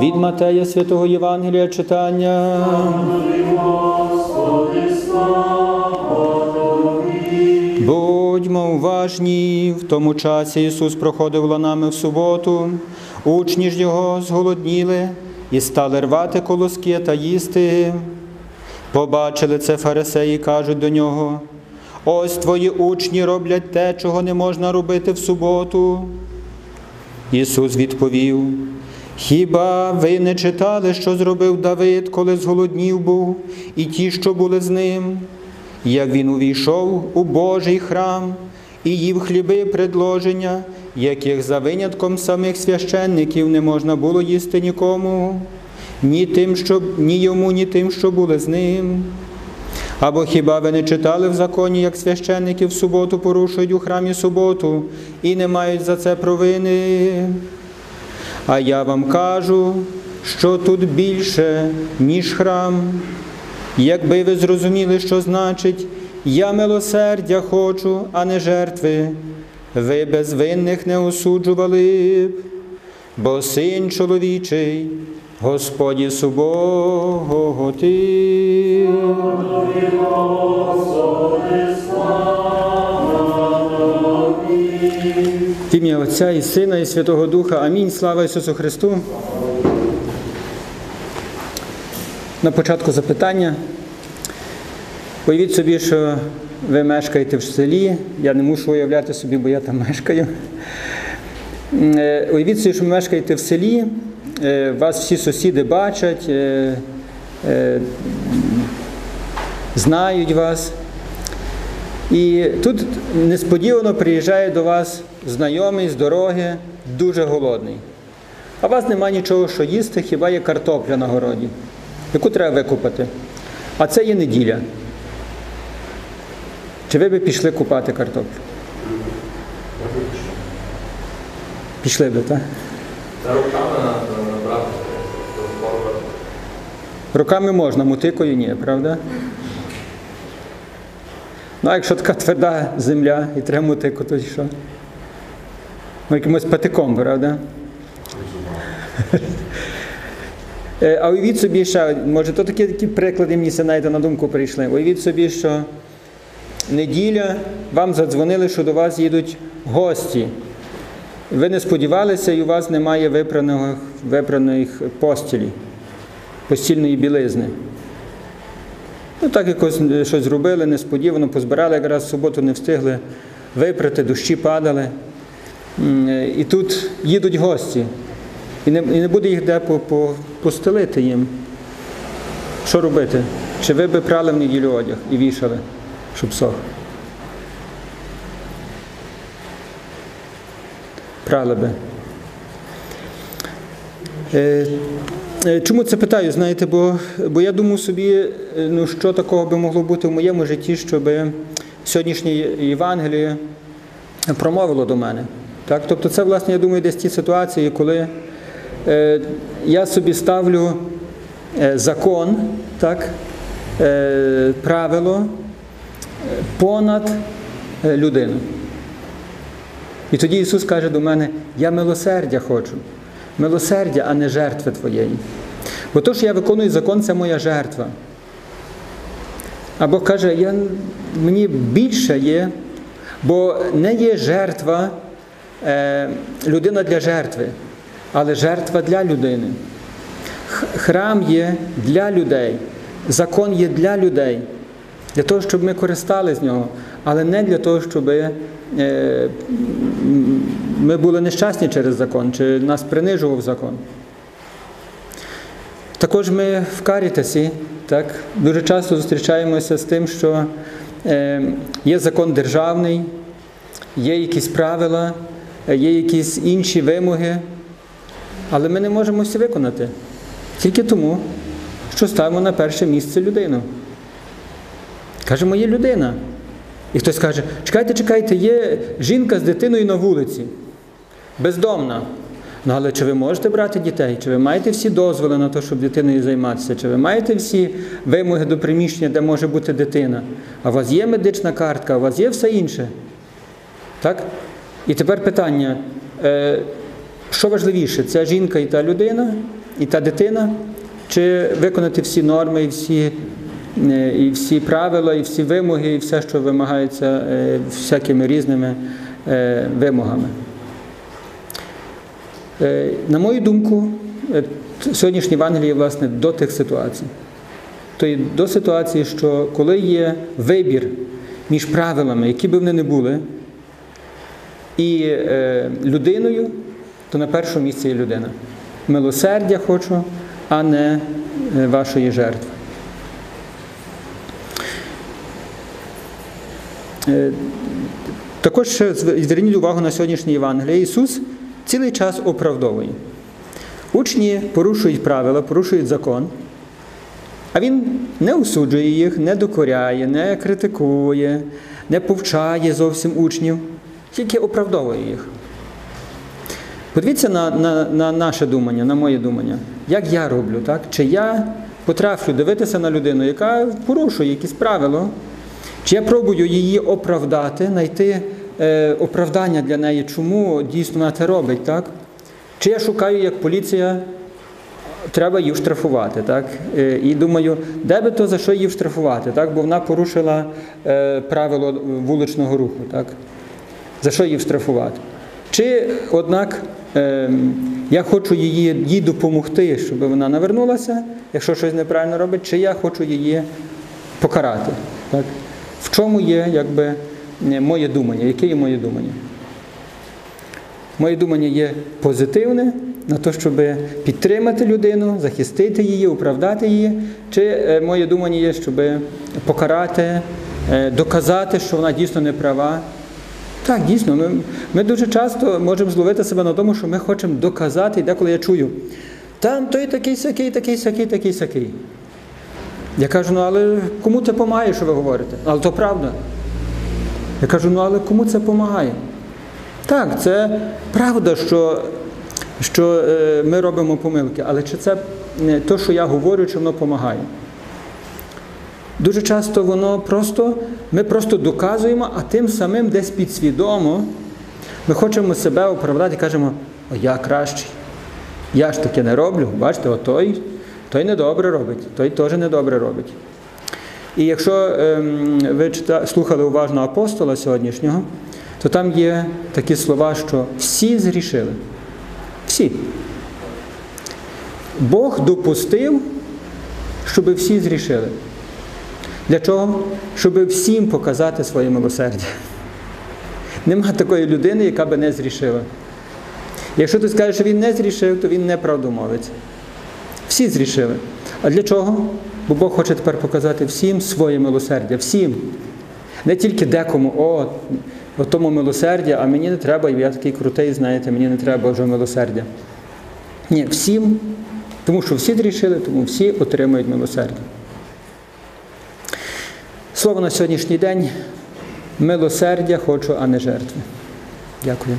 Від Матея Святого Євангелія читання. Будьмо уважні, в тому часі Ісус проходив ланами в суботу, учні ж його зголодніли і стали рвати колоски та їсти. Побачили це фарисеї кажуть до нього: ось твої учні роблять те, чого не можна робити в суботу. Ісус відповів: Хіба ви не читали, що зробив Давид, коли зголоднів був, і ті, що були з ним? Як він увійшов у Божий храм і їв хліби предложення, яких за винятком самих священників не можна було їсти нікому, ні тим, що, ні йому, ні тим, що були з ним. Або хіба ви не читали в законі, як священники в суботу порушують у храмі суботу і не мають за це провини? А я вам кажу, що тут більше, ніж храм. Якби ви зрозуміли, що значить я милосердя хочу, а не жертви, ви безвинних не осуджували б, бо син чоловічий, Господі суботи. В ім'я Отця і Сина, і Святого Духа. Амінь. Слава Ісусу Христу. На початку запитання. Уявіть собі, що ви мешкаєте в селі. Я не мушу уявляти собі, бо я там мешкаю. Е, Уявіть собі, що ви мешкаєте в селі, е, вас всі сусіди бачать, е, знають вас. І тут несподівано приїжджає до вас знайомий з дороги, дуже голодний. А у вас немає нічого, що їсти, хіба є картопля на городі, яку треба викупати. А це є неділя. Чи ви би пішли купати картоплю? Пішли би, так? Та руками набрати. Руками можна, мотикою ні, правда? Ну, а якщо така тверда земля і треба мотику, то що? Ну, якимось патиком, правда? Е, А уявіть собі, що, може, то такі, такі приклади мені навіть на думку прийшли. Уявіть собі, що неділя вам задзвонили, що до вас їдуть гості. Ви не сподівалися, і у вас немає випраних постілі постільної білизни. Ну, так якось е, щось зробили, несподівано позбирали, якраз в суботу не встигли випрати, дощі падали. Е, І тут їдуть гості. І не, і не буде їх де по- по- постелити їм. Що робити? Чи ви би прали в неділю одяг і вішали, щоб сох? Прали би. Е, Чому це питаю? Знаєте, бо, бо я думаю собі, е, ну що такого би могло бути в моєму житті, щоб сьогоднішнє Євангеліє промовило до мене. Так? Тобто це, власне, я думаю, десь ті ситуації, коли е, я собі ставлю е, закон, так? е, правило е, понад е, людину. І тоді Ісус каже до мене: Я милосердя хочу. Милосердя, а не жертви твоєї. Бо то, що я виконую закон, це моя жертва. Або каже, я, мені більше є, бо не є жертва е, людина для жертви, але жертва для людини. Храм є для людей, закон є для людей, для того, щоб ми користали з нього, але не для того, щоб ми були нещасні через закон, чи нас принижував закон. Також ми в Карітасі так, дуже часто зустрічаємося з тим, що е, є закон державний, є якісь правила, е, є якісь інші вимоги, але ми не можемо всі виконати. Тільки тому, що ставимо на перше місце людину. Кажемо, є людина. І хтось каже, чекайте, чекайте, є жінка з дитиною на вулиці, бездомна. Ну, але чи ви можете брати дітей? Чи ви маєте всі дозволи на те, щоб дитиною займатися? Чи ви маєте всі вимоги до приміщення, де може бути дитина? А у вас є медична картка, у вас є все інше? Так? І тепер питання: е, що важливіше, ця жінка і та людина, і та дитина, чи виконати всі норми, і всі, і всі правила, і всі вимоги, і все, що вимагається е, всякими різними е, вимогами. Е, На мою думку, е, сьогоднішнє Євангеліє власне до тих ситуацій. То є до ситуації, що коли є вибір між правилами, які би вони не були, і е, людиною, то на першому місці є людина. Милосердя хочу, а не е, вашої жертви. Також зверніть увагу на сьогоднішнє Євангеліє. Ісус цілий час оправдовує. Учні порушують правила, порушують закон, а Він не осуджує їх, не докоряє, не критикує, не повчає зовсім учнів, тільки оправдовує їх. Подивіться на, на, на наше думання, на моє думання. Як я роблю, так? Чи я потрафлю дивитися на людину, яка порушує якісь правила, я пробую її оправдати, знайти е, оправдання для неї, чому дійсно вона це робить, так? Чи я шукаю, як поліція, треба її штрафувати, так? Е, і думаю, де би то за що її штрафувати, так? Бо вона порушила е, правило вуличного руху, так? За що її штрафувати? Чи, однак, я хочу її, їй допомогти, щоб вона навернулася, якщо щось неправильно робить, чи я хочу її покарати? Так? Чому є якби, е, моє думання? Яке є моє думання? Моє думання є позитивне на те, щоб підтримати людину, захистити її, оправдати її, чи е, моє думання є, щоб покарати, е, доказати, що вона дійсно не права. Так, дійсно, ми, ми дуже часто можемо зловити себе на тому, що ми хочемо доказати, і деколи я чую, там той такий сякий, такий сякий, такий сякий. Я кажу, ну але кому це допомагає, що ви говорите? Але то правда. Я кажу, ну але кому це допомагає? Так, це правда, що, що е, ми робимо помилки, але чи це те, що я говорю, чи воно допомагає? Дуже часто воно просто, ми просто доказуємо, а тим самим десь підсвідомо ми хочемо себе оправдати і кажемо, о, я кращий. Я ж таке не роблю. Бачите, о, той, той недобре робить, той теж недобре робить. І якщо ем, ви слухали уважно апостола сьогоднішнього, то там є такі слова, що всі зрішили. Всі. Бог допустив, щоб всі зрішили. Для чого? Щоб всім показати своє милосердя. Нема такої людини, яка би не зрішила. Якщо ти скажеш, що він не зрішив, то він не правдомовець. Всі зрішили. А для чого? Бо Бог хоче тепер показати всім своє милосердя, всім. Не тільки декому, о, о тому милосердя, а мені не треба, я такий крутий, знаєте, мені не треба вже милосердя. Ні, всім, тому що всі зрішили, тому всі отримують милосердя. Слово на сьогоднішній день милосердя хочу, а не жертви. Дякую.